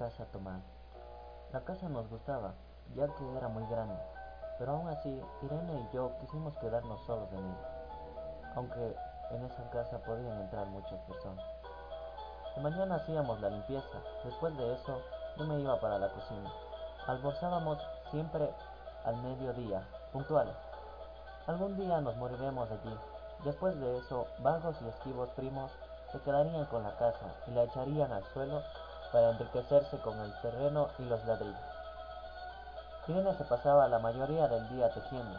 Casa tomada. La casa nos gustaba, ya que era muy grande, pero aún así Irene y yo quisimos quedarnos solos en ella, aunque en esa casa podían entrar muchas personas. De mañana hacíamos la limpieza, después de eso yo me iba para la cocina. Almorzábamos siempre al mediodía, puntuales. Algún día nos moriremos allí. Después de eso, vagos y esquivos primos se quedarían con la casa y la echarían al suelo para enriquecerse con el terreno y los ladrillos. Irene se pasaba la mayoría del día tejiendo.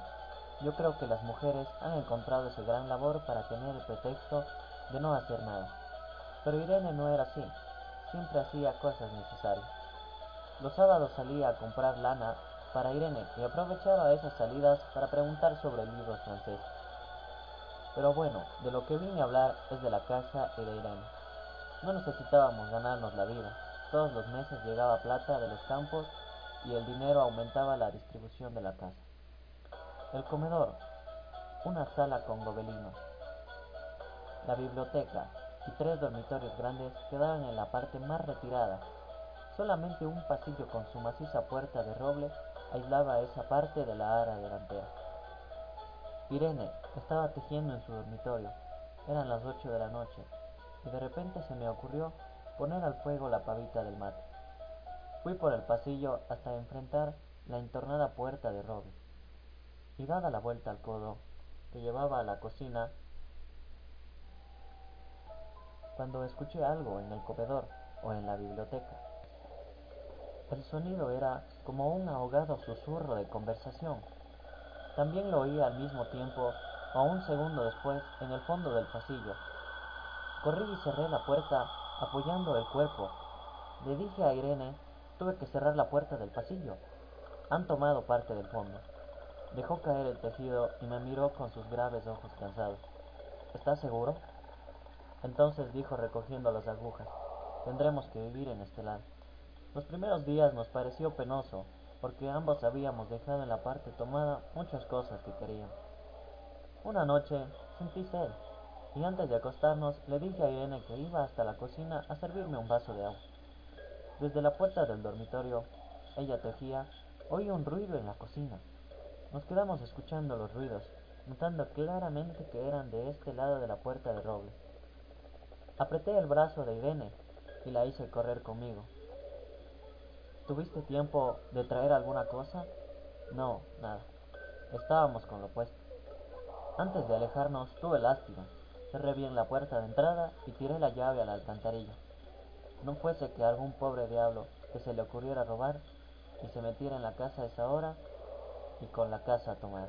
Yo creo que las mujeres han encontrado ese gran labor para tener el pretexto de no hacer nada. Pero Irene no era así, siempre hacía cosas necesarias. Los sábados salía a comprar lana para Irene y aprovechaba esas salidas para preguntar sobre libros franceses. Pero bueno, de lo que vine a hablar es de la casa y de Irene. No necesitábamos ganarnos la vida. Todos los meses llegaba plata de los campos y el dinero aumentaba la distribución de la casa. El comedor, una sala con gobelinos, la biblioteca y tres dormitorios grandes quedaban en la parte más retirada. Solamente un pasillo con su maciza puerta de roble aislaba esa parte de la ara delantera. Irene estaba tejiendo en su dormitorio. Eran las ocho de la noche y de repente se me ocurrió poner al fuego la pavita del mate. Fui por el pasillo hasta enfrentar la entornada puerta de roble y dada la vuelta al codo que llevaba a la cocina, cuando escuché algo en el comedor o en la biblioteca. El sonido era como un ahogado susurro de conversación. También lo oí al mismo tiempo o un segundo después en el fondo del pasillo. Corrí y cerré la puerta apoyando el cuerpo. Le dije a Irene, tuve que cerrar la puerta del pasillo. Han tomado parte del fondo. Dejó caer el tejido y me miró con sus graves ojos cansados. ¿Estás seguro? Entonces dijo recogiendo las agujas, tendremos que vivir en este lado. Los primeros días nos pareció penoso, porque ambos habíamos dejado en la parte tomada muchas cosas que queríamos. Una noche sentí sed, y antes de acostarnos le dije a Irene que iba hasta la cocina a servirme un vaso de agua. Desde la puerta del dormitorio, ella tejía, oí un ruido en la cocina. Nos quedamos escuchando los ruidos, notando claramente que eran de este lado de la puerta de roble. Apreté el brazo de Irene y la hice correr conmigo. ¿Tuviste tiempo de traer alguna cosa? No, nada. Estábamos con lo puesto. Antes de alejarnos tuve lástima. Cerré bien la puerta de entrada y tiré la llave a la alcantarilla. No fuese que algún pobre diablo que se le ocurriera robar y se metiera en la casa a esa hora y con la casa tomada.